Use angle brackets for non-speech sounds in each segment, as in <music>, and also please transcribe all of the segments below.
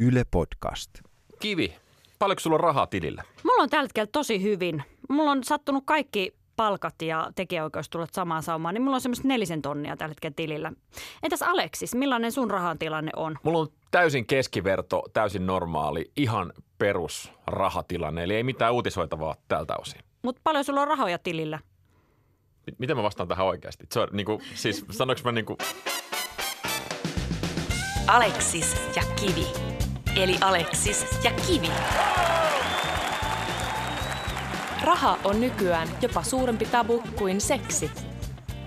Yle Podcast. Kivi, paljonko sulla on rahaa tilillä? Mulla on tällä hetkellä tosi hyvin. Mulla on sattunut kaikki palkat ja tekijäoikeustulot samaan saumaan, niin mulla on semmoista nelisen tonnia tällä hetkellä tilillä. Entäs Aleksis, millainen sun rahan tilanne on? Mulla on täysin keskiverto, täysin normaali, ihan perus rahatilanne, eli ei mitään uutisoitavaa tältä osin. Mutta paljon sulla on rahoja tilillä? M- Miten mä vastaan tähän oikeasti? Se on, niin kuin, siis sanoinko mä niin kuin, Aleksis ja Kivi. Eli Aleksis ja Kivi. Raha on nykyään jopa suurempi tabu kuin seksi.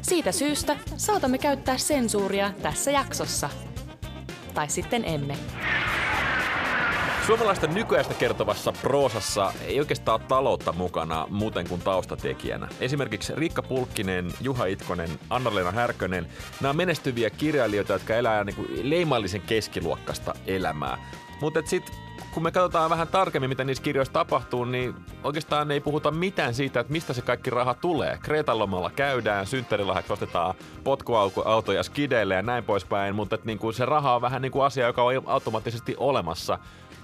Siitä syystä saatamme käyttää sensuuria tässä jaksossa. Tai sitten emme. Suomalaista nykyäistä kertovassa proosassa ei oikeastaan ole taloutta mukana muuten kuin taustatekijänä. Esimerkiksi Riikka Pulkkinen, Juha Itkonen, Anna-Leena Härkönen, nämä on menestyviä kirjailijoita, jotka elää niin kuin leimallisen keskiluokkasta elämää. Mutta sitten kun me katsotaan vähän tarkemmin, mitä niissä kirjoissa tapahtuu, niin oikeastaan ei puhuta mitään siitä, että mistä se kaikki raha tulee. Kreetan lomalla käydään, synttärilahjaksi ostetaan potkuautoja skideille ja näin poispäin, mutta niin kuin se raha on vähän niin kuin asia, joka on automaattisesti olemassa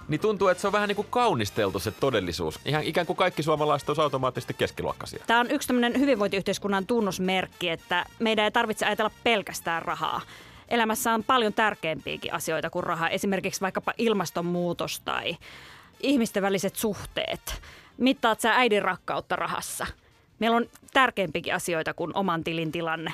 niin tuntuu, että se on vähän niin kuin kaunisteltu se todellisuus. Ihan ikään kuin kaikki suomalaiset on automaattisesti keskiluokkaisia. Tämä on yksi tämmöinen hyvinvointiyhteiskunnan tunnusmerkki, että meidän ei tarvitse ajatella pelkästään rahaa. Elämässä on paljon tärkeämpiäkin asioita kuin raha, esimerkiksi vaikkapa ilmastonmuutos tai ihmisten väliset suhteet. Mittaat sä äidin rakkautta rahassa? Meillä on tärkeämpiäkin asioita kuin oman tilin tilanne.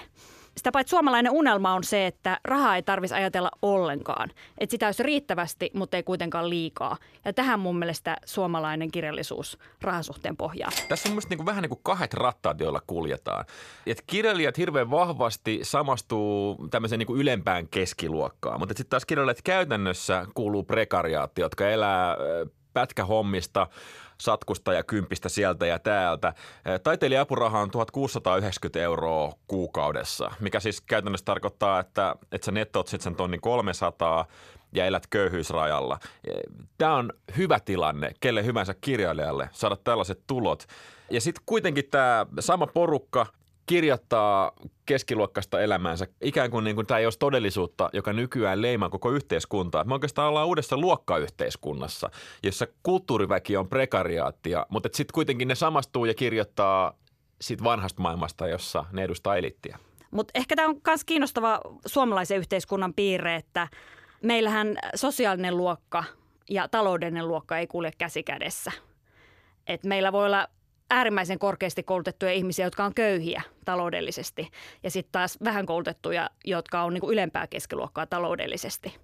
Sitä paitsi suomalainen unelma on se, että rahaa ei tarvitsisi ajatella ollenkaan. Että sitä olisi riittävästi, mutta ei kuitenkaan liikaa. Ja tähän mun mielestä suomalainen kirjallisuus rahasuhteen pohjaa. Tässä on mun niin kuin vähän niin kuin kahdet rattaat, joilla kuljetaan. Et kirjailijat hirveän vahvasti samastuu tämmöiseen niin kuin ylempään keskiluokkaan, mutta sitten taas kirjailijat käytännössä kuuluu prekariaatti, jotka elää pätkähommista, satkusta ja kympistä sieltä ja täältä. Taiteilijan apuraha on 1690 euroa kuukaudessa, mikä siis käytännössä tarkoittaa, että, että sä nettoat sitten sen tonnin 300 ja elät köyhyysrajalla. Tämä on hyvä tilanne kelle hyvänsä kirjailijalle saada tällaiset tulot. Ja sitten kuitenkin tämä sama porukka kirjoittaa keskiluokkaista elämäänsä ikään kuin, niin kuin tämä ei olisi todellisuutta, joka nykyään leimaa koko yhteiskuntaa. Me oikeastaan ollaan uudessa luokkayhteiskunnassa, jossa kulttuuriväki on prekariaattia, mutta sitten kuitenkin ne samastuu ja kirjoittaa siitä vanhasta maailmasta, jossa ne edustaa elittiä. Mutta ehkä tämä on myös kiinnostava suomalaisen yhteiskunnan piirre, että meillähän sosiaalinen luokka ja taloudellinen luokka ei kulje käsi kädessä. Et meillä voi olla äärimmäisen korkeasti koulutettuja ihmisiä, jotka on köyhiä taloudellisesti, ja sitten taas vähän koulutettuja, jotka on niinku ylempää keskiluokkaa taloudellisesti.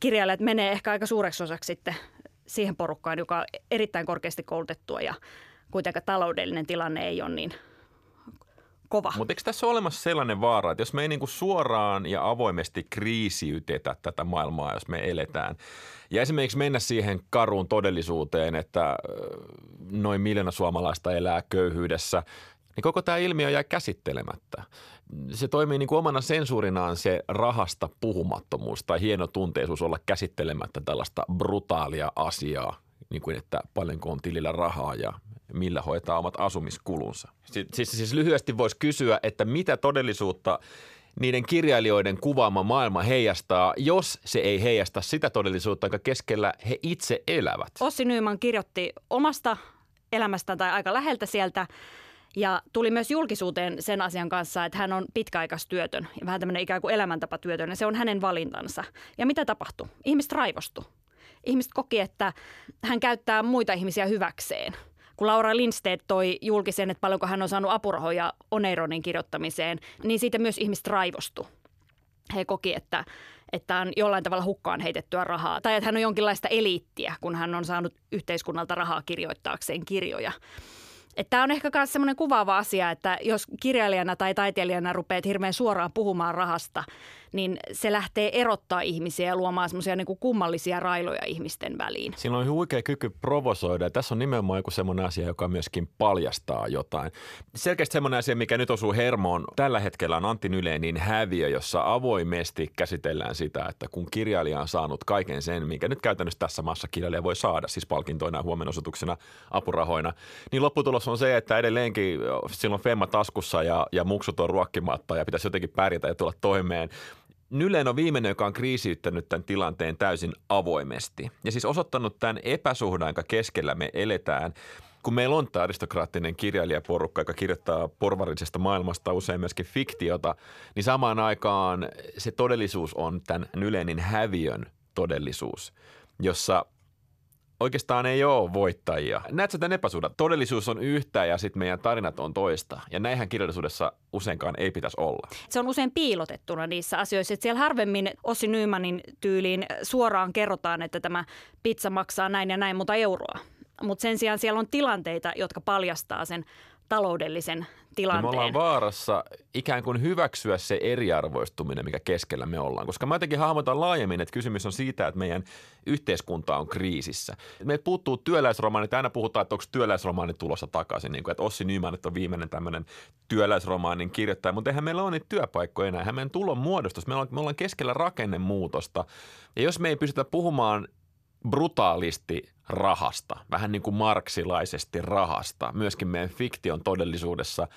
Kirjailijat menee ehkä aika suureksi osaksi sitten siihen porukkaan, joka on erittäin korkeasti koulutettua ja kuitenkaan taloudellinen tilanne ei ole niin kova. Mutta eikö tässä ole olemassa sellainen vaara, että jos me ei niinku suoraan ja avoimesti kriisiytetä tätä maailmaa, jos me eletään, ja esimerkiksi mennä siihen karuun todellisuuteen, että noin miljoona suomalaista elää köyhyydessä, niin koko tämä ilmiö jää käsittelemättä. Se toimii niin kuin omana sensuurinaan se rahasta puhumattomuus tai hieno tunteisuus olla käsittelemättä tällaista brutaalia asiaa, niin kuin että paljonko on tilillä rahaa ja millä hoitaa omat asumiskulunsa. Siis, siis, siis lyhyesti voisi kysyä, että mitä todellisuutta niiden kirjailijoiden kuvaama maailma heijastaa, jos se ei heijasta sitä todellisuutta, jonka keskellä he itse elävät. Ossi Nyman kirjoitti omasta elämästään tai aika läheltä sieltä ja tuli myös julkisuuteen sen asian kanssa, että hän on pitkäaikaistyötön vähän tämmöinen ikään kuin elämäntapatyötön ja se on hänen valintansa. Ja mitä tapahtui? Ihmiset raivostu. Ihmiset koki, että hän käyttää muita ihmisiä hyväkseen. Kun Laura Lindstedt toi julkisen, että paljonko hän on saanut apurahoja Oneironin kirjoittamiseen, niin siitä myös ihmiset raivostu. He koki, että, että on jollain tavalla hukkaan heitettyä rahaa. Tai että hän on jonkinlaista eliittiä, kun hän on saanut yhteiskunnalta rahaa kirjoittaakseen kirjoja. Tämä on ehkä myös semmoinen kuvaava asia, että jos kirjailijana tai taiteilijana rupeat hirveän suoraan puhumaan rahasta, niin se lähtee erottaa ihmisiä ja luomaan semmoisia niin kummallisia railoja ihmisten väliin. Siinä on huikea kyky provosoida tässä on nimenomaan joku semmoinen asia, joka myöskin paljastaa jotain. Selkeästi semmoinen asia, mikä nyt osuu hermoon tällä hetkellä on Antti Nylenin häviö, jossa avoimesti käsitellään sitä, että kun kirjailija on saanut kaiken sen, minkä nyt käytännössä tässä maassa kirjailija voi saada, siis palkintoina ja huomenosoituksena, apurahoina, niin lopputulos on se, että edelleenkin silloin Femma taskussa ja, ja muksut on ruokkimatta ja pitäisi jotenkin pärjätä ja tulla toimeen Nylen on viimeinen, joka on kriisiyttänyt tämän tilanteen täysin avoimesti. Ja siis osoittanut tämän epäsuhdan, jonka keskellä me eletään. Kun meillä on tämä aristokraattinen kirjailijaporukka, joka kirjoittaa porvarisesta maailmasta usein myöskin fiktiota, niin samaan aikaan se todellisuus on tämän Nylenin häviön todellisuus, jossa oikeastaan ei ole voittajia. Näetkö tämän epäsuhdan? Todellisuus on yhtä ja sitten meidän tarinat on toista. Ja näinhän kirjallisuudessa useinkaan ei pitäisi olla. Se on usein piilotettuna niissä asioissa. Että siellä harvemmin Ossi Nymanin tyyliin suoraan kerrotaan, että tämä pizza maksaa näin ja näin mutta euroa. Mutta sen sijaan siellä on tilanteita, jotka paljastaa sen taloudellisen tilanteen. Me ollaan vaarassa ikään kuin hyväksyä se eriarvoistuminen, mikä keskellä me ollaan. Koska mä jotenkin hahmotan laajemmin, että kysymys on siitä, että meidän yhteiskunta on kriisissä. Meiltä puuttuu työläisromaanit, aina puhutaan, että onko työläisromaanit tulossa takaisin. Niin kuin, että Ossi Nyman on viimeinen tämmöinen työläisromaanin kirjoittaja, mutta eihän meillä ole niitä työpaikkoja enää. Eihän meidän tulon muodostus. Me ollaan, me ollaan keskellä rakennemuutosta. Ja jos me ei pystytä puhumaan brutaalisti rahasta, vähän niin kuin marksilaisesti rahasta, myöskin meidän fiktion todellisuudessa,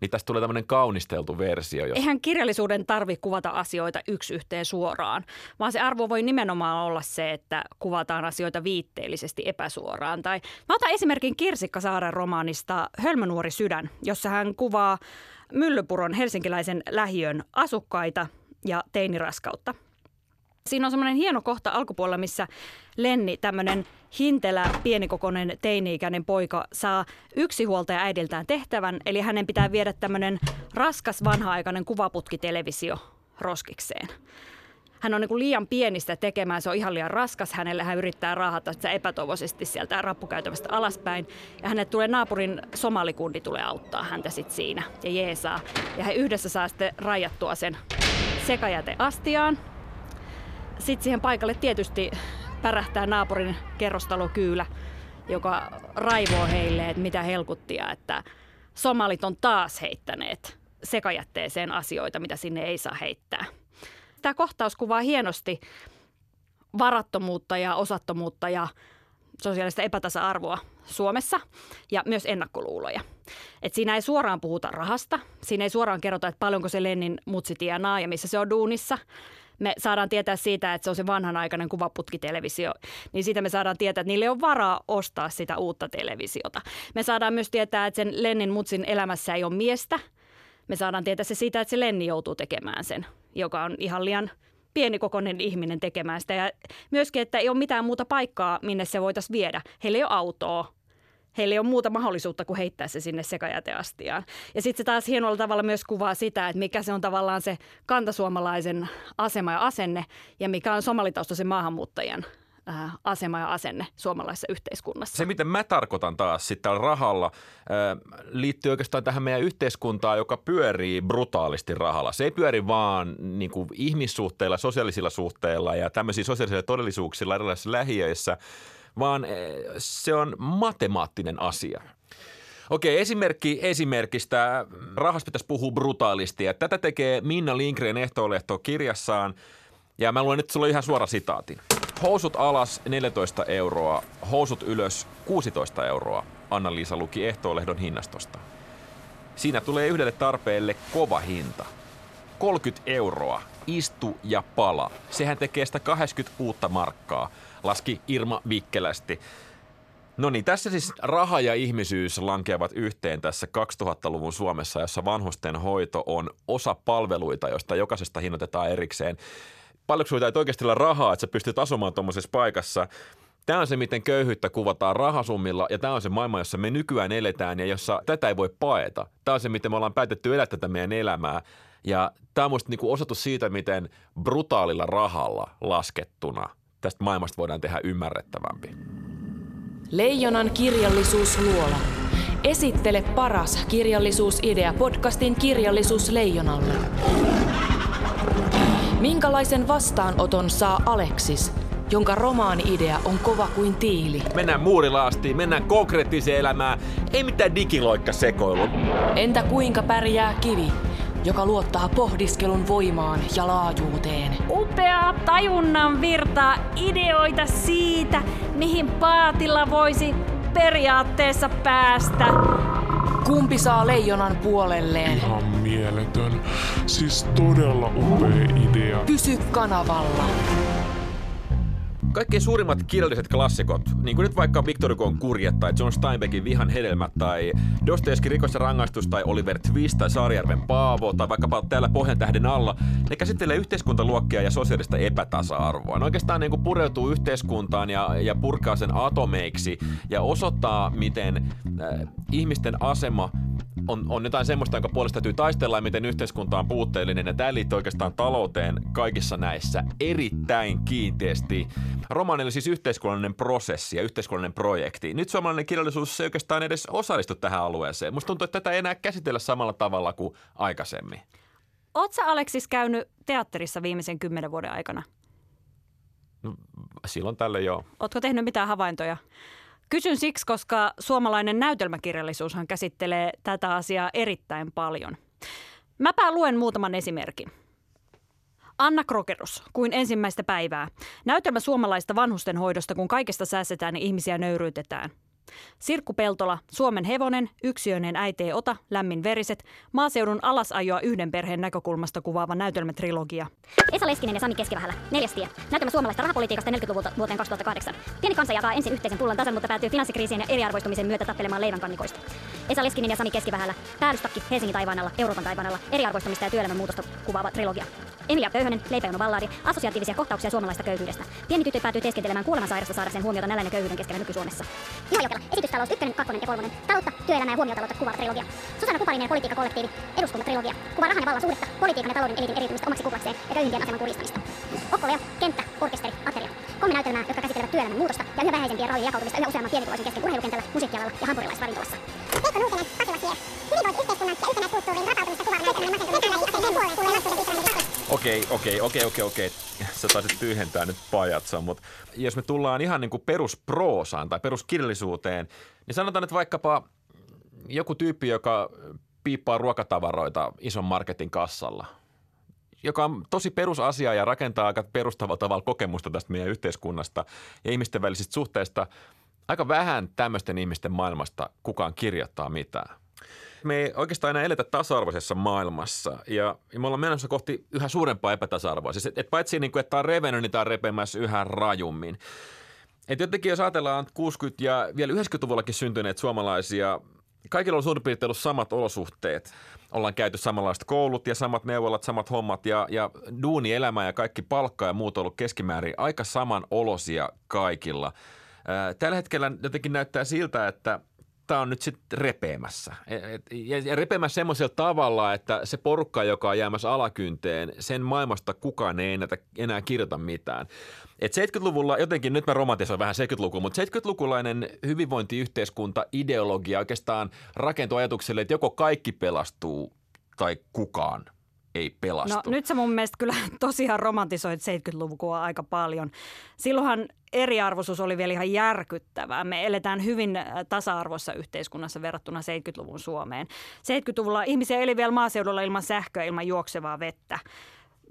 niin tästä tulee tämmöinen kaunisteltu versio. Jos... Eihän kirjallisuuden tarvi kuvata asioita yksi yhteen suoraan, vaan se arvo voi nimenomaan olla se, että kuvataan asioita viitteellisesti epäsuoraan. Tai mä otan esimerkin Kirsikka Saaren romaanista Hölmönuori sydän, jossa hän kuvaa Myllypuron helsinkiläisen lähiön asukkaita ja teiniraskautta – Siinä on semmoinen hieno kohta alkupuolella, missä Lenni, tämmöinen hintelä, pienikokoinen teini-ikäinen poika, saa yksinhuoltaja äidiltään tehtävän. Eli hänen pitää viedä tämmöinen raskas vanha-aikainen kuvaputkitelevisio roskikseen. Hän on niin kuin liian pienistä tekemään, se on ihan liian raskas hänelle. Hän yrittää raahata sitä epätoivoisesti sieltä rappukäytävästä alaspäin. Ja hänet tulee naapurin somalikundi tulee auttaa häntä sitten siinä ja jeesaa. Ja he yhdessä saa sitten rajattua sen sekajäteastiaan sitten siihen paikalle tietysti pärähtää naapurin kerrostalokyylä, joka raivoo heille, että mitä helkuttia, että somalit on taas heittäneet sekajätteeseen asioita, mitä sinne ei saa heittää. Tämä kohtaus kuvaa hienosti varattomuutta ja osattomuutta ja sosiaalista epätasa-arvoa Suomessa ja myös ennakkoluuloja. Et siinä ei suoraan puhuta rahasta, siinä ei suoraan kerrota, että paljonko se Lennin mutsi tienaa ja missä se on duunissa, me saadaan tietää siitä, että se on se vanhanaikainen kuvaputkitelevisio, niin siitä me saadaan tietää, että niille on varaa ostaa sitä uutta televisiota. Me saadaan myös tietää, että sen Lennin mutsin elämässä ei ole miestä. Me saadaan tietää se siitä, että se Lenni joutuu tekemään sen, joka on ihan liian pienikokoinen ihminen tekemään sitä. Ja myöskin, että ei ole mitään muuta paikkaa, minne se voitaisiin viedä. Heillä ei ole autoa, heillä ei ole muuta mahdollisuutta kuin heittää se sinne sekajäteastiaan. Ja sitten se taas hienolla tavalla myös kuvaa sitä, että mikä se on tavallaan se kantasuomalaisen asema ja asenne ja mikä on somalitaustaisen maahanmuuttajan äh, asema ja asenne suomalaisessa yhteiskunnassa. Se, miten mä tarkoitan taas sitten rahalla, äh, liittyy oikeastaan tähän meidän yhteiskuntaan, joka pyörii brutaalisti rahalla. Se ei pyöri vaan niin kuin ihmissuhteilla, sosiaalisilla suhteilla ja tämmöisillä sosiaalisilla todellisuuksilla erilaisissa lähiöissä – vaan eh, se on matemaattinen asia. Okei, esimerkki esimerkistä. Rahasta pitäisi puhua brutaalisti. Ja tätä tekee Minna Lindgren ehtoolehto kirjassaan. Ja mä luen nyt sulle ihan suora sitaatin. Housut alas 14 euroa, housut ylös 16 euroa. Anna-Liisa luki ehtoolehdon hinnastosta. Siinä tulee yhdelle tarpeelle kova hinta. 30 euroa, istu ja pala. Sehän tekee sitä 80 uutta markkaa laski Irma Vikkelästi. No niin, tässä siis raha ja ihmisyys lankeavat yhteen tässä 2000-luvun Suomessa, jossa vanhusten hoito on osa palveluita, joista jokaisesta hinnoitetaan erikseen. Paljonko sinulta ei oikeasti olla rahaa, että sä pystyt asumaan tuommoisessa paikassa? Tämä on se, miten köyhyyttä kuvataan rahasummilla ja tämä on se maailma, jossa me nykyään eletään ja jossa tätä ei voi paeta. Tämä on se, miten me ollaan päätetty elää tätä meidän elämää. Ja tämä on minusta niinku osoitus siitä, miten brutaalilla rahalla laskettuna tästä maailmasta voidaan tehdä ymmärrettävämpi. Leijonan kirjallisuusluola. Esittele paras kirjallisuusidea podcastin Kirjallisuus Leijonalle. Minkälaisen vastaanoton saa Aleksis, jonka romaani-idea on kova kuin tiili? Mennään muurilaastiin, mennään konkreettiseen elämään, ei mitään digiloikka sekoilu. Entä kuinka pärjää kivi, joka luottaa pohdiskelun voimaan ja laajuuteen. Upeaa tajunnan virtaa ideoita siitä, mihin paatilla voisi periaatteessa päästä. Kumpi saa leijonan puolelleen? Ihan mieletön. Siis todella upea idea. Pysy kanavalla. Kaikkein suurimmat kirjalliset klassikot, niin kuin nyt vaikka Victor Hugon Kurjet tai John Steinbeckin Vihan hedelmät tai Dostoevskin Rikos ja rangaistus tai Oliver Twist tai Saarijärven Paavo tai vaikkapa täällä Pohjan tähden alla, ne käsittelee yhteiskuntaluokkia ja sosiaalista epätasa-arvoa. Ne oikeastaan niin kuin pureutuu yhteiskuntaan ja, ja purkaa sen atomeiksi ja osoittaa, miten äh, ihmisten asema on, on jotain semmoista, jonka puolesta täytyy taistella ja miten yhteiskunta on puutteellinen. Ja tämä liittyy oikeastaan talouteen kaikissa näissä erittäin kiinteästi. Romaani oli siis yhteiskunnallinen prosessi ja yhteiskunnallinen projekti. Nyt suomalainen kirjallisuus ei oikeastaan edes osallistu tähän alueeseen. Musta tuntuu, että tätä ei enää käsitellä samalla tavalla kuin aikaisemmin. Oletko Aleksis käynyt teatterissa viimeisen kymmenen vuoden aikana? No, silloin tälle joo. Oletko tehnyt mitään havaintoja? Kysyn siksi, koska suomalainen näytelmäkirjallisuushan käsittelee tätä asiaa erittäin paljon. Mäpä luen muutaman esimerkin. Anna Krokerus, kuin ensimmäistä päivää. Näytelmä suomalaista vanhustenhoidosta, kun kaikesta säästetään ja ihmisiä nöyryytetään. Sirkku Peltola, Suomen hevonen, yksiöinen äitee ota, lämmin veriset, maaseudun alasajoa yhden perheen näkökulmasta kuvaava näytelmätrilogia. Esa Leskinen ja Sami Keskivähälä. Neljäs tie. Näytelmä suomalaista rahapolitiikasta 40-luvulta vuoteen 2008. Pieni kansa jakaa ensin yhteisen pullan tasan, mutta päätyy finanssikriisien ja eriarvoistumisen myötä tappelemaan leivän kannikoista. Esa Leskinen ja Sami Keskivähälä. Päällystakki Helsingin taivaanalla, Euroopan taivaanalla, eriarvoistumista ja työelämän muutosta kuvaava trilogia. Emilia Pöyhönen, Leipäjono Balladi, assosiatiivisia kohtauksia suomalaista köyhyydestä. Pieni tyttö päätyy teeskentelemään kuolemansairasta saadakseen huomiota nälän ja köyhyyden keskellä nyky-Suomessa. Juha Jokela, esitystalous 1, 2 ja 3. Taloutta, työelämää ja huomiotaloutta kuvaava trilogia. Susanna Kuparinen ja politiikkakollektiivi, eduskuntatrilogia. Kuvaa rahan ja vallan suhdetta, politiikan ja talouden elitin eriytymistä omaksi kuplakseen ja köyhimpien aseman kurjistamista. Okko Leo, kenttä, orkesteri, ateria. Kolme näytelmää, jotka käsittelevät työelämän muutosta ja yhä vähäisempien rahojen jakautumista yhä useamman pienituloisen kesken urheilukentällä, musiikkialalla ja hampurilaisravintolassa. Veikko Nuutinen, Pasila Sier. Hyvinvointiyhteiskunnan ja yhtenäiskulttuurin rapautumista kuvaava näytelmä Okei, okei, okei, okei, okei. Sä taisit tyhjentää nyt pajatson, mutta jos me tullaan ihan niin kuin perusproosaan tai peruskirjallisuuteen, niin sanotaan, että vaikkapa joku tyyppi, joka piippaa ruokatavaroita ison marketin kassalla, joka on tosi perusasia ja rakentaa aika perustavalla tavalla kokemusta tästä meidän yhteiskunnasta ja ihmisten välisistä suhteista. Aika vähän tämmöisten ihmisten maailmasta kukaan kirjoittaa mitään me ei oikeastaan enää eletä tasa-arvoisessa maailmassa ja, me ollaan menossa kohti yhä suurempaa epätasa-arvoa. Siis et, et paitsi niin kuin, että tämä on revennyt, niin tämä on repemässä yhä rajummin. Et jotenkin jos ajatellaan 60- ja vielä 90-luvullakin syntyneet suomalaisia, kaikilla on suurin piirtein ollut samat olosuhteet. Ollaan käyty samanlaiset koulut ja samat neuvolat, samat hommat ja, ja duunielämä ja kaikki palkka ja muut on ollut keskimäärin aika saman olosia kaikilla. Tällä hetkellä jotenkin näyttää siltä, että tämä on nyt sitten repeämässä. Ja, ja repeämässä semmoisella tavalla, että se porukka, joka on jäämässä alakynteen, sen maailmasta kukaan ei enää, enää kirjoita mitään. Et 70-luvulla, jotenkin nyt mä romantisoin vähän 70-lukua, mutta 70-lukulainen hyvinvointiyhteiskunta, ideologia oikeastaan rakentuu ajatukselle, että joko kaikki pelastuu tai kukaan ei pelastu. No nyt sä mun mielestä kyllä <laughs> tosiaan romantisoit 70-lukua aika paljon. Silloinhan eriarvoisuus oli vielä ihan järkyttävää. Me eletään hyvin äh, tasa-arvoissa yhteiskunnassa verrattuna 70-luvun Suomeen. 70-luvulla ihmisiä eli vielä maaseudulla ilman sähköä, ilman juoksevaa vettä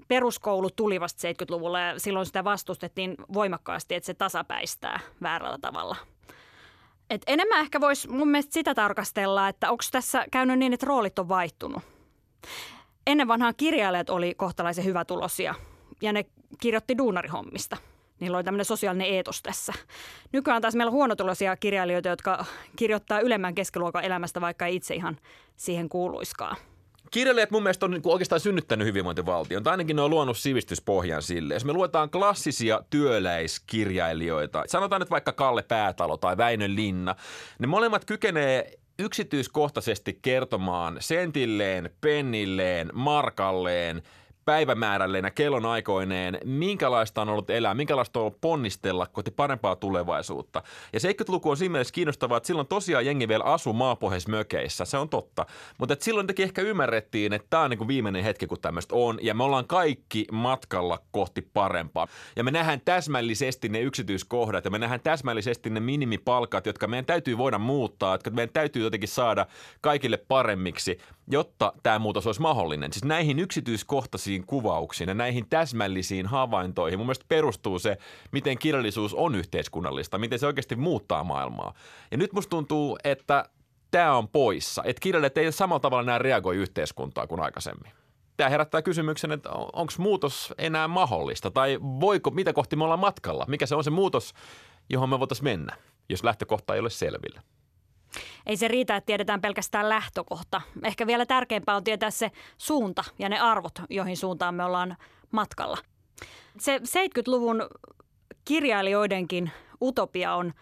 peruskoulu tuli vasta 70-luvulla ja silloin sitä vastustettiin voimakkaasti, että se tasapäistää väärällä tavalla. Et enemmän ehkä voisi mun mielestä sitä tarkastella, että onko tässä käynyt niin, että roolit on vaihtunut. Ennen vanhaan kirjailijat oli kohtalaisen hyvätulosia ja ne kirjoitti duunarihommista. Niillä oli tämmöinen sosiaalinen eetos tässä. Nykyään taas meillä on huonotuloisia kirjailijoita, jotka kirjoittaa ylemmän keskiluokan elämästä, vaikka ei itse ihan siihen kuuluiskaan. Kirjailijat mun mielestä on niin oikeastaan synnyttänyt hyvinvointivaltion, tai ainakin ne on luonut sivistyspohjan sille. Jos me luetaan klassisia työläiskirjailijoita, sanotaan nyt vaikka Kalle Päätalo tai Väinö Linna, ne molemmat kykenee yksityiskohtaisesti kertomaan sentilleen, pennilleen, markalleen, päivämäärälleen ja kellonaikoineen, minkälaista on ollut elää, minkälaista on ollut ponnistella kohti parempaa tulevaisuutta. Ja 70-luku on siinä mielessä kiinnostavaa, että silloin tosiaan jengi vielä asuu maapohjaisissa mökeissä, se on totta. Mutta että silloin teki ehkä ymmärrettiin, että tämä on niin kuin viimeinen hetki, kun tämmöistä on, ja me ollaan kaikki matkalla kohti parempaa. Ja me nähdään täsmällisesti ne yksityiskohdat, ja me nähdään täsmällisesti ne minimipalkat, jotka meidän täytyy voida muuttaa, jotka meidän täytyy jotenkin saada kaikille paremmiksi, jotta tämä muutos olisi mahdollinen. Siis näihin yksityiskohtaisiin kuvauksiin ja näihin täsmällisiin havaintoihin mun mielestä perustuu se, miten kirjallisuus on yhteiskunnallista, miten se oikeasti muuttaa maailmaa. Ja nyt musta tuntuu, että tämä on poissa. Että kirjailijat ei samalla tavalla enää reagoi yhteiskuntaa kuin aikaisemmin. Tämä herättää kysymyksen, että onko muutos enää mahdollista tai voiko, mitä kohti me ollaan matkalla? Mikä se on se muutos, johon me voitaisiin mennä, jos lähtökohta ei ole selvillä? Ei se riitä, että tiedetään pelkästään lähtökohta. Ehkä vielä tärkeämpää on tietää se suunta ja ne arvot, joihin suuntaan me ollaan matkalla. Se 70-luvun kirjailijoidenkin utopia on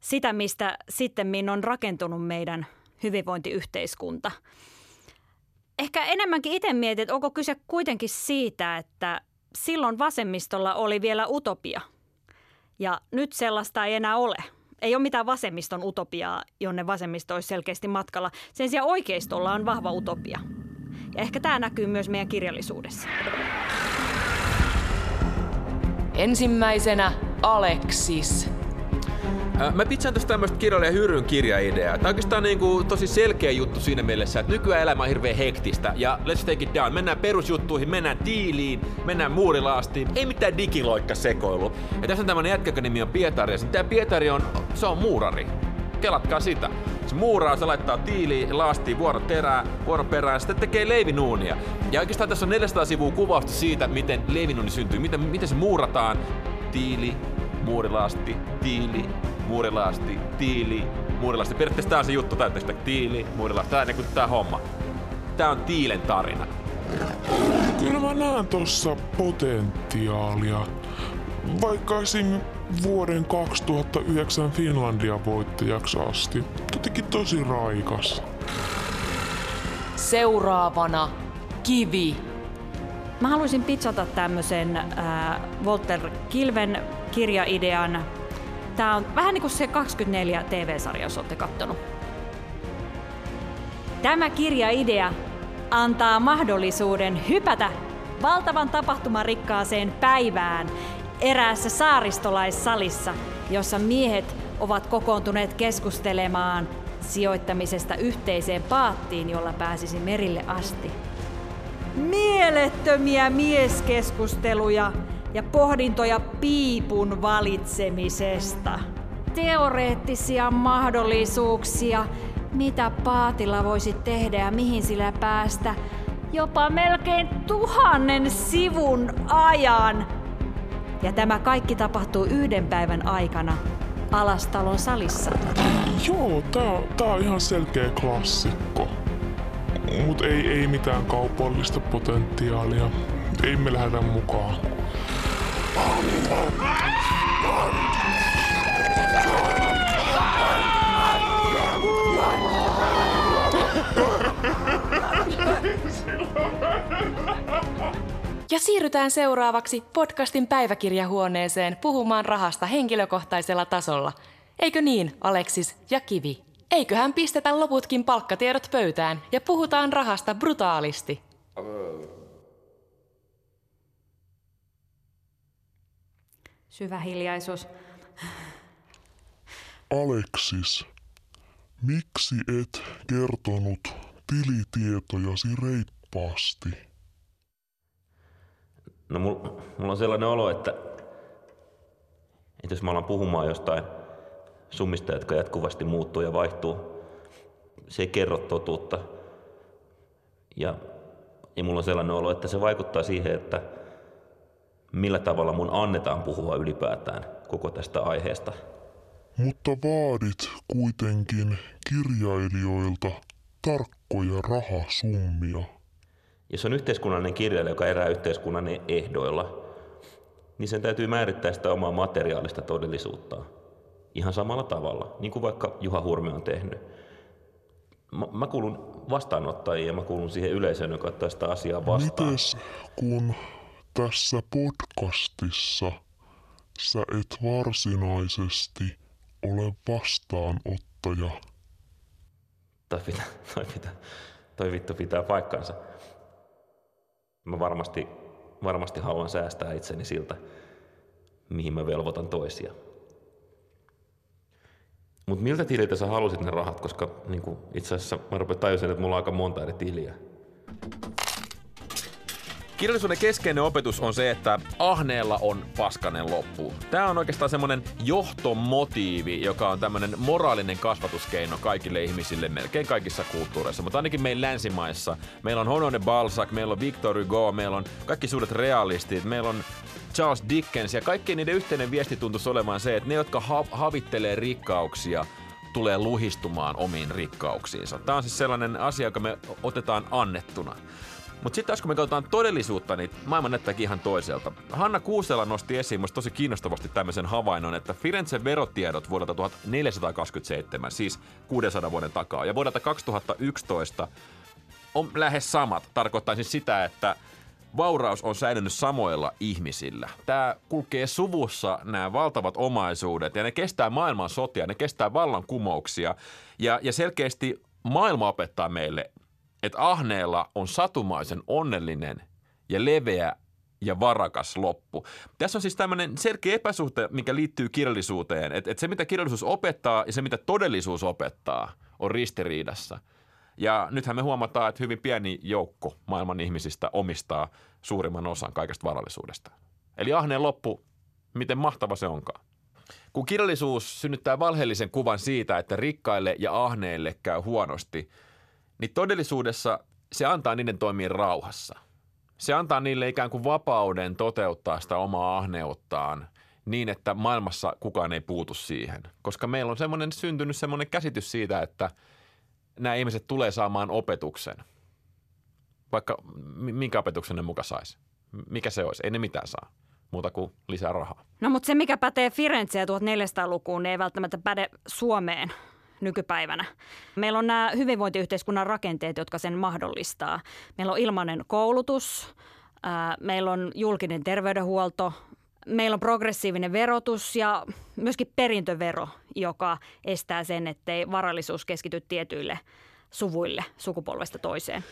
sitä, mistä sitten on rakentunut meidän hyvinvointiyhteiskunta. Ehkä enemmänkin itse mietin, että onko kyse kuitenkin siitä, että silloin vasemmistolla oli vielä utopia ja nyt sellaista ei enää ole. Ei ole mitään vasemmiston utopiaa, jonne vasemmisto olisi selkeästi matkalla. Sen sijaan oikeistolla on vahva utopia. Ja ehkä tämä näkyy myös meidän kirjallisuudessa. Ensimmäisenä Aleksis. Mä pitsään tästä tämmöistä kirjailija Hyryn kirjaideaa. Tämä on oikeastaan kuin tosi selkeä juttu siinä mielessä, että nykyään elämä on hirveän hektistä. Ja let's take it down. Mennään perusjuttuihin, mennään tiiliin, mennään muurilaastiin. Ei mitään digiloikka sekoilu. Ja tässä on tämmöinen jätkä, joka nimi on Pietari. Ja tämä Pietari on, se on muurari. Kelatkaa sitä. Se muuraa, se laittaa tiiliin, laastiin vuoron terää, vuoron perään, sitten tekee leivinuunia. Ja oikeastaan tässä on 400 sivua kuvausta siitä, miten leivinuuni syntyy, miten, miten se muurataan. Tiili, muurilaasti, tiili, muurilaasti, tiili, muurilaasti. Periaatteessa tää on se juttu, on tiili, muurilaasti. Tää on niinku tää homma. Tää on Tiilen tarina. Kyllä mä näen tossa potentiaalia. Vaikka esim. vuoden 2009 Finlandia voittajaksi asti. Jotenkin tosi raikas. Seuraavana Kivi. Mä haluaisin pitsata tämmöisen äh, Walter Kilven kirjaidean. Tämä on vähän niin kuin se 24 TV-sarja, jos olette kattonut. Tämä kirjaidea antaa mahdollisuuden hypätä valtavan tapahtumarikkaaseen päivään eräässä saaristolaissalissa, jossa miehet ovat kokoontuneet keskustelemaan sijoittamisesta yhteiseen paattiin, jolla pääsisi merille asti. Mielettömiä mieskeskusteluja ja pohdintoja piipun valitsemisesta. Teoreettisia mahdollisuuksia, mitä paatilla voisi tehdä ja mihin sillä päästä. Jopa melkein tuhannen sivun ajan. Ja tämä kaikki tapahtuu yhden päivän aikana Alastalon salissa. Joo, tää, tää on ihan selkeä klassikko. Mut ei, ei mitään kaupallista potentiaalia. Ei me lähdetä mukaan. Ja siirrytään seuraavaksi podcastin päiväkirjahuoneeseen puhumaan rahasta henkilökohtaisella tasolla. Eikö niin, Aleksis ja Kivi? Eiköhän pistetä loputkin palkkatiedot pöytään ja puhutaan rahasta brutaalisti. Syvä hiljaisuus. Aleksis, miksi et kertonut tilitietojasi reippaasti? No mulla, mulla on sellainen olo, että, että jos mä alan puhumaan jostain summista, jotka jatkuvasti muuttuu ja vaihtuu, se ei kerro totuutta. Ja, ja mulla on sellainen olo, että se vaikuttaa siihen, että millä tavalla mun annetaan puhua ylipäätään koko tästä aiheesta. Mutta vaadit kuitenkin kirjailijoilta tarkkoja rahasummia. Jos on yhteiskunnallinen kirjailija, joka erää yhteiskunnan ehdoilla, niin sen täytyy määrittää sitä omaa materiaalista todellisuuttaan. Ihan samalla tavalla, niin kuin vaikka Juha Hurme on tehnyt. Mä, mä kuulun vastaanottajiin ja mä kuulun siihen yleisöön, joka ottaa sitä asiaa vastaan. Mites kun tässä podcastissa sä et varsinaisesti ole vastaanottaja? Toi, pitää, <laughs> toi, pitää, toi vittu pitää paikkansa. Mä varmasti, varmasti haluan säästää itseni siltä, mihin mä velvoitan toisia. Mutta miltä tililtä sä halusit ne rahat, koska niin itse asiassa mä rupean tajusin, että mulla on aika monta eri tiliä. Kirjallisuuden keskeinen opetus on se, että ahneella on paskanen loppu. Tämä on oikeastaan semmoinen johtomotiivi, joka on tämmöinen moraalinen kasvatuskeino kaikille ihmisille melkein kaikissa kulttuureissa, mutta ainakin meidän länsimaissa. Meillä on Honoré de Balzac, meillä on Victor Hugo, meillä on kaikki suuret realistit, meillä on Charles Dickens ja kaikkien niiden yhteinen viesti tuntuisi olevan se, että ne, jotka ha- havittelee rikkauksia, tulee luhistumaan omiin rikkauksiinsa. Tämä on siis sellainen asia, joka me otetaan annettuna. Mutta sitten taas kun me katsotaan todellisuutta, niin maailma näyttääkin ihan toiselta. Hanna Kuusela nosti esiin musta tosi kiinnostavasti tämmöisen havainnon, että Firenzen verotiedot vuodelta 1427, siis 600 vuoden takaa, ja vuodelta 2011 on lähes samat. Tarkoittaa siis sitä, että vauraus on säilynyt samoilla ihmisillä. Tämä kulkee suvussa nämä valtavat omaisuudet ja ne kestää maailman sotia, ne kestää vallankumouksia ja, ja selkeästi maailma opettaa meille, että ahneella on satumaisen onnellinen ja leveä ja varakas loppu. Tässä on siis tämmöinen selkeä epäsuhte, mikä liittyy kirjallisuuteen, että, että se mitä kirjallisuus opettaa ja se mitä todellisuus opettaa on ristiriidassa – ja nythän me huomataan, että hyvin pieni joukko maailman ihmisistä omistaa suurimman osan kaikesta varallisuudesta. Eli ahneen loppu, miten mahtava se onkaan. Kun kirjallisuus synnyttää valheellisen kuvan siitä, että rikkaille ja ahneille käy huonosti, niin todellisuudessa se antaa niiden toimia rauhassa. Se antaa niille ikään kuin vapauden toteuttaa sitä omaa ahneuttaan niin, että maailmassa kukaan ei puutu siihen. Koska meillä on semmoinen syntynyt semmoinen käsitys siitä, että – nämä ihmiset tulee saamaan opetuksen. Vaikka minkä opetuksen ne muka saisi. Mikä se olisi? Ei ne mitään saa muuta kuin lisää rahaa. No mutta se, mikä pätee Firenzeen 1400-lukuun, niin ei välttämättä päde Suomeen nykypäivänä. Meillä on nämä hyvinvointiyhteiskunnan rakenteet, jotka sen mahdollistaa. Meillä on ilmainen koulutus, meillä on julkinen terveydenhuolto, meillä on progressiivinen verotus ja myöskin perintövero, joka estää sen, ettei varallisuus keskity tietyille suvuille sukupolvesta toiseen.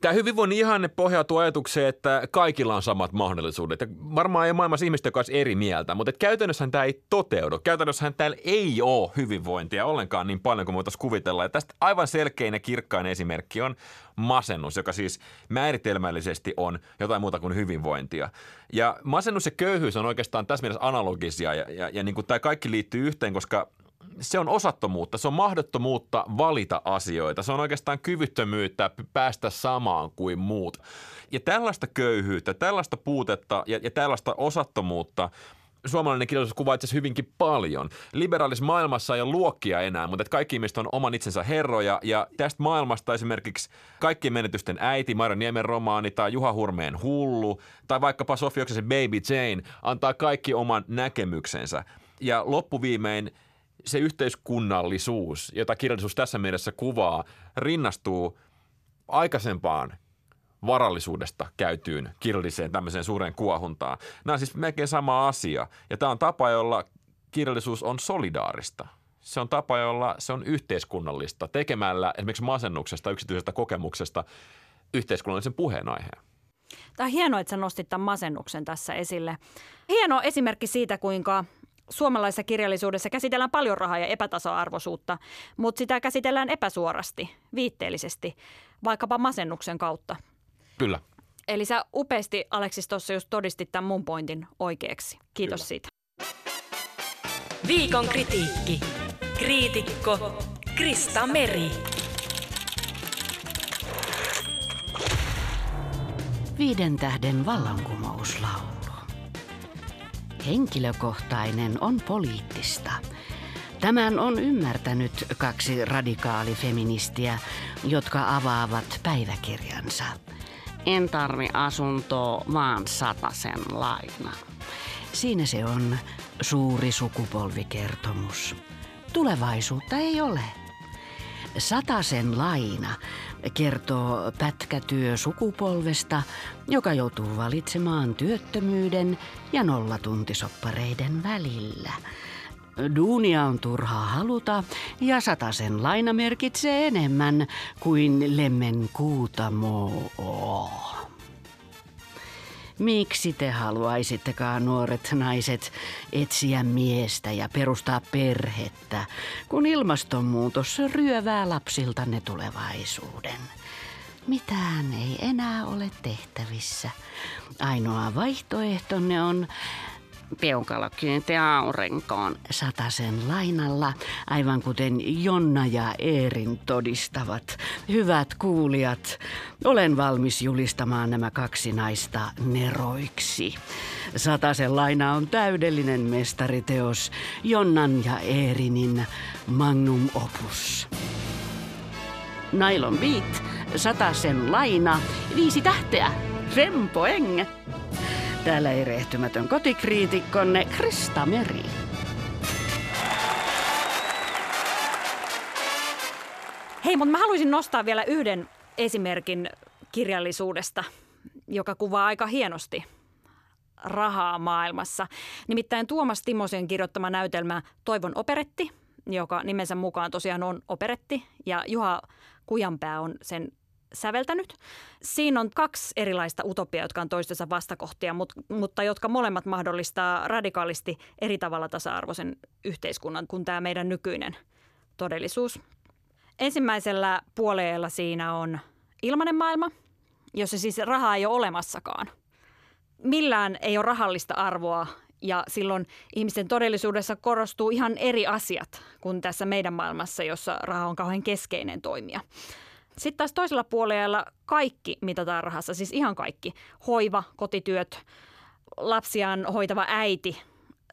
Tämä hyvinvoinnin ihanne pohjautuu ajatukseen, että kaikilla on samat mahdollisuudet. Ja varmaan ei maailmassa ihmistä, joka olisi eri mieltä, mutta käytännössä tämä ei toteudu. Käytännössä täällä ei ole hyvinvointia ollenkaan niin paljon kuin voitaisiin kuvitella. Ja tästä aivan selkein ja kirkkain esimerkki on masennus, joka siis määritelmällisesti on jotain muuta kuin hyvinvointia. Ja masennus ja köyhyys on oikeastaan tässä mielessä analogisia ja, ja, ja niin kuin tämä kaikki liittyy yhteen, koska se on osattomuutta, se on mahdottomuutta valita asioita. Se on oikeastaan kyvyttömyyttä päästä samaan kuin muut. Ja tällaista köyhyyttä, tällaista puutetta ja, ja tällaista osattomuutta suomalainen kirjallisuus kuvaa itse hyvinkin paljon. Liberaalis maailmassa ei ole luokkia enää, mutta kaikki ihmiset on oman itsensä herroja ja tästä maailmasta esimerkiksi kaikkien menetysten äiti, Maira Niemen romaani tai Juha Hurmeen hullu tai vaikkapa Sofi Baby Jane antaa kaikki oman näkemyksensä. Ja loppuviimein – se yhteiskunnallisuus, jota kirjallisuus tässä mielessä kuvaa, rinnastuu aikaisempaan varallisuudesta käytyyn kirjalliseen tämmöiseen suureen kuohuntaan. Nämä on siis melkein sama asia. Ja tämä on tapa, jolla kirjallisuus on solidaarista. Se on tapa, jolla se on yhteiskunnallista tekemällä esimerkiksi masennuksesta, yksityisestä kokemuksesta yhteiskunnallisen puheenaiheen. Tämä on hienoa, että sä nostit tämän masennuksen tässä esille. Hieno esimerkki siitä, kuinka suomalaisessa kirjallisuudessa käsitellään paljon rahaa ja epätasa-arvoisuutta, mutta sitä käsitellään epäsuorasti, viitteellisesti, vaikkapa masennuksen kautta. Kyllä. Eli sä upeasti, Aleksis, tuossa just todistit tämän mun pointin oikeaksi. Kiitos Kyllä. siitä. Viikon kritiikki. Kriitikko Krista Meri. Viiden tähden vallankumouslaulu. Henkilökohtainen on poliittista. Tämän on ymmärtänyt kaksi radikaalifeministiä, jotka avaavat päiväkirjansa. En tarvi asuntoa, vaan sen laina. Siinä se on suuri sukupolvikertomus. Tulevaisuutta ei ole. Satasen laina kertoo pätkätyö sukupolvesta, joka joutuu valitsemaan työttömyyden ja nollatuntisoppareiden välillä. Duunia on turhaa haluta ja satasen laina merkitsee enemmän kuin lemmen kuutamoo. Miksi te haluaisittekaan nuoret naiset etsiä miestä ja perustaa perhettä, kun ilmastonmuutos ryövää lapsiltanne tulevaisuuden? Mitään ei enää ole tehtävissä. Ainoa vaihtoehtonne on peukalokin te aurinkoon satasen lainalla, aivan kuten Jonna ja Eerin todistavat. Hyvät kuulijat, olen valmis julistamaan nämä kaksi naista neroiksi. Satasen laina on täydellinen mestariteos, Jonnan ja Eerinin magnum opus. Nylon Beat, Satasen laina, viisi tähteä, Rempoeng. Täällä erehtymätön kotikriitikkonne Krista Meri. Hei, mutta mä haluaisin nostaa vielä yhden esimerkin kirjallisuudesta, joka kuvaa aika hienosti rahaa maailmassa. Nimittäin Tuomas Timosen kirjoittama näytelmä Toivon operetti, joka nimensä mukaan tosiaan on operetti, ja Juha Kujanpää on sen säveltänyt. Siinä on kaksi erilaista utopiaa, jotka on toistensa vastakohtia, mutta jotka molemmat mahdollistaa radikaalisti eri tavalla tasa-arvoisen yhteiskunnan kuin tämä meidän nykyinen todellisuus. Ensimmäisellä puolella siinä on ilmainen maailma, jossa siis rahaa ei ole olemassakaan. Millään ei ole rahallista arvoa ja silloin ihmisten todellisuudessa korostuu ihan eri asiat kuin tässä meidän maailmassa, jossa raha on kauhean keskeinen toimija. Sitten taas toisella puolella kaikki mitataan rahassa, siis ihan kaikki. Hoiva, kotityöt, lapsiaan hoitava äiti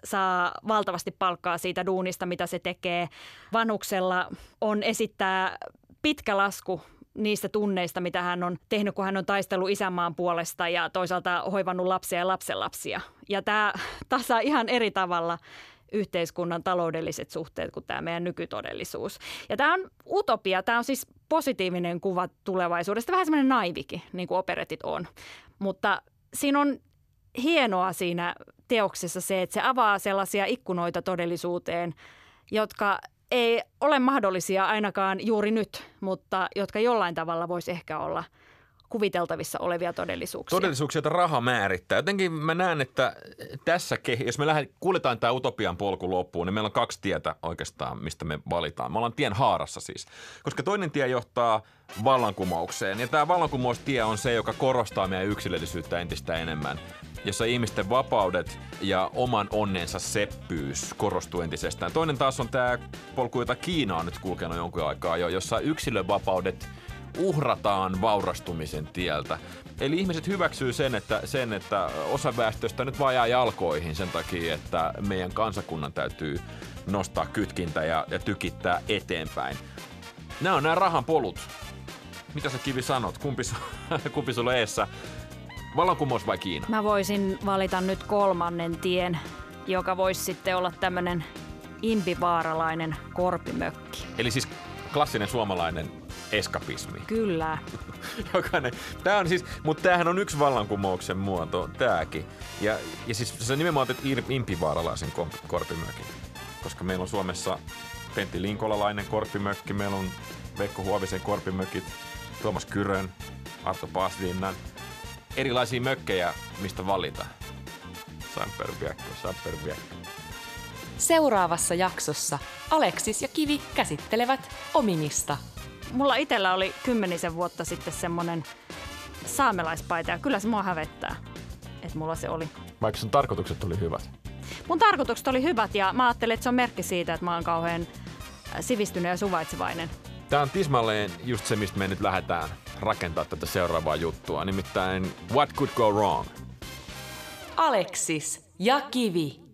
saa valtavasti palkkaa siitä duunista, mitä se tekee. Vanhuksella on esittää pitkä lasku niistä tunneista, mitä hän on tehnyt, kun hän on taistellut isänmaan puolesta ja toisaalta hoivannut lapsia ja lapsenlapsia. Ja tämä tasaa ihan eri tavalla yhteiskunnan taloudelliset suhteet kuin tämä meidän nykytodellisuus. Ja tämä on utopia, tämä on siis positiivinen kuva tulevaisuudesta, vähän semmoinen naivikin, niin kuin operetit on. Mutta siinä on hienoa siinä teoksessa se, että se avaa sellaisia ikkunoita todellisuuteen, jotka ei ole mahdollisia ainakaan juuri nyt, mutta jotka jollain tavalla voisi ehkä olla – kuviteltavissa olevia todellisuuksia. Todellisuuksia, joita raha määrittää. Jotenkin mä näen, että tässä, jos me lähden, kuljetaan tämä utopian polku loppuun, niin meillä on kaksi tietä oikeastaan, mistä me valitaan. Me ollaan tien haarassa siis, koska toinen tie johtaa vallankumoukseen. Ja tämä vallankumoustie on se, joka korostaa meidän yksilöllisyyttä entistä enemmän jossa ihmisten vapaudet ja oman onnensa seppyys korostuu entisestään. Toinen taas on tämä polku, jota Kiina on nyt kulkenut jonkun aikaa jo, jossa yksilön vapaudet uhrataan vaurastumisen tieltä. Eli ihmiset hyväksyy sen, että, sen, että osa väestöstä nyt jää jalkoihin sen takia, että meidän kansakunnan täytyy nostaa kytkintä ja, ja tykittää eteenpäin. Nämä on nämä rahan polut. Mitä sä Kivi sanot? Kumpi, <laughs> kumpi sulla eessä? Vallankumous vai Kiina? Mä voisin valita nyt kolmannen tien, joka voisi sitten olla tämmöinen impivaaralainen korpimökki. Eli siis klassinen suomalainen eskapismi. Kyllä. <laughs> Jokainen. Tämä on siis, mutta tämähän on yksi vallankumouksen muoto, tämäkin. Ja, ja siis se nimenomaan otet impivaaralaisen korpimökin. Koska meillä on Suomessa Pentti Linkolalainen korpimökki, meillä on Veikko Huovisen korpimökit, Tuomas Kyrön, Arto Paaslinnan. Erilaisia mökkejä, mistä valita. Samperviekko, Samperviekko. Seuraavassa jaksossa Aleksis ja Kivi käsittelevät omimista. Mulla itsellä oli kymmenisen vuotta sitten semmoinen saamelaispaita ja kyllä se mua hävettää, että mulla se oli. Vaikka sun tarkoitukset oli hyvät? Mun tarkoitukset oli hyvät ja mä ajattelin, että se on merkki siitä, että mä oon kauhean äh, sivistynyt ja suvaitsevainen. Tämä on tismalleen just se, mistä me nyt lähdetään rakentaa tätä seuraavaa juttua, nimittäin What Could Go Wrong? Aleksis ja Kivi.